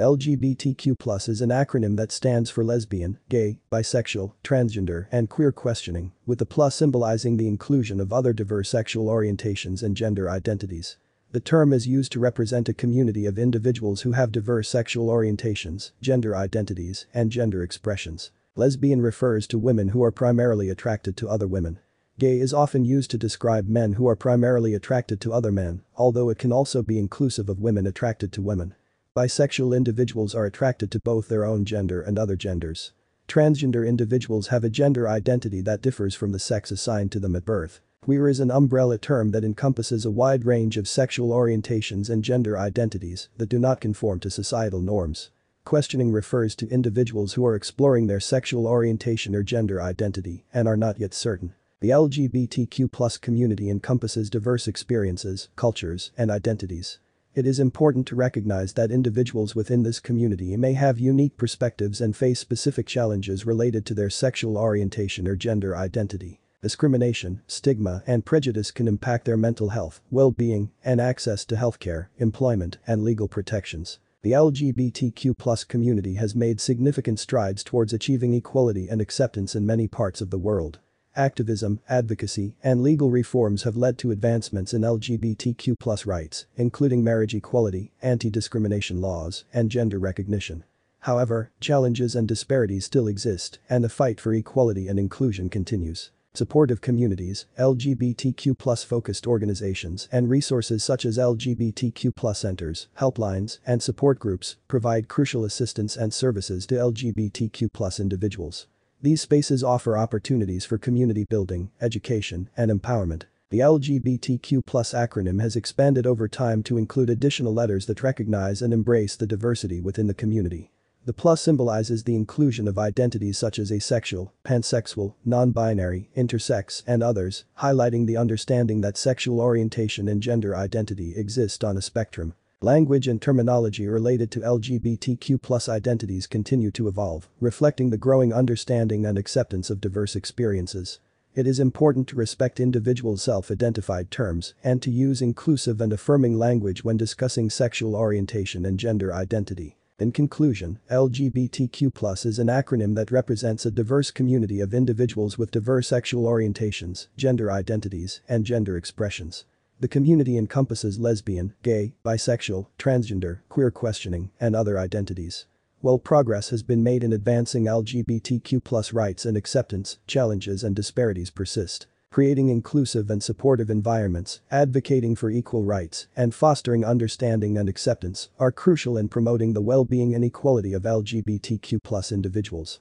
LGBTQ is an acronym that stands for lesbian, gay, bisexual, transgender, and queer questioning, with the plus symbolizing the inclusion of other diverse sexual orientations and gender identities. The term is used to represent a community of individuals who have diverse sexual orientations, gender identities, and gender expressions. Lesbian refers to women who are primarily attracted to other women. Gay is often used to describe men who are primarily attracted to other men, although it can also be inclusive of women attracted to women. Bisexual individuals are attracted to both their own gender and other genders. Transgender individuals have a gender identity that differs from the sex assigned to them at birth. Queer is an umbrella term that encompasses a wide range of sexual orientations and gender identities that do not conform to societal norms. Questioning refers to individuals who are exploring their sexual orientation or gender identity and are not yet certain. The LGBTQ community encompasses diverse experiences, cultures, and identities. It is important to recognize that individuals within this community may have unique perspectives and face specific challenges related to their sexual orientation or gender identity. Discrimination, stigma, and prejudice can impact their mental health, well-being, and access to healthcare, employment, and legal protections. The LGBTQ community has made significant strides towards achieving equality and acceptance in many parts of the world. Activism, advocacy, and legal reforms have led to advancements in LGBTQ rights, including marriage equality, anti-discrimination laws, and gender recognition. However, challenges and disparities still exist, and the fight for equality and inclusion continues. Supportive communities, LGBTQ focused organizations, and resources such as LGBTQ centers, helplines, and support groups provide crucial assistance and services to LGBTQ individuals. These spaces offer opportunities for community building, education, and empowerment. The LGBTQ acronym has expanded over time to include additional letters that recognize and embrace the diversity within the community. The plus symbolizes the inclusion of identities such as asexual, pansexual, non-binary, intersex, and others, highlighting the understanding that sexual orientation and gender identity exist on a spectrum. Language and terminology related to LGBTQ identities continue to evolve, reflecting the growing understanding and acceptance of diverse experiences. It is important to respect individual self-identified terms and to use inclusive and affirming language when discussing sexual orientation and gender identity. In conclusion, LGBTQ is an acronym that represents a diverse community of individuals with diverse sexual orientations, gender identities, and gender expressions. The community encompasses lesbian, gay, bisexual, transgender, queer questioning, and other identities. While progress has been made in advancing LGBTQ rights and acceptance, challenges and disparities persist. Creating inclusive and supportive environments, advocating for equal rights, and fostering understanding and acceptance are crucial in promoting the well-being and equality of LGBTQ individuals.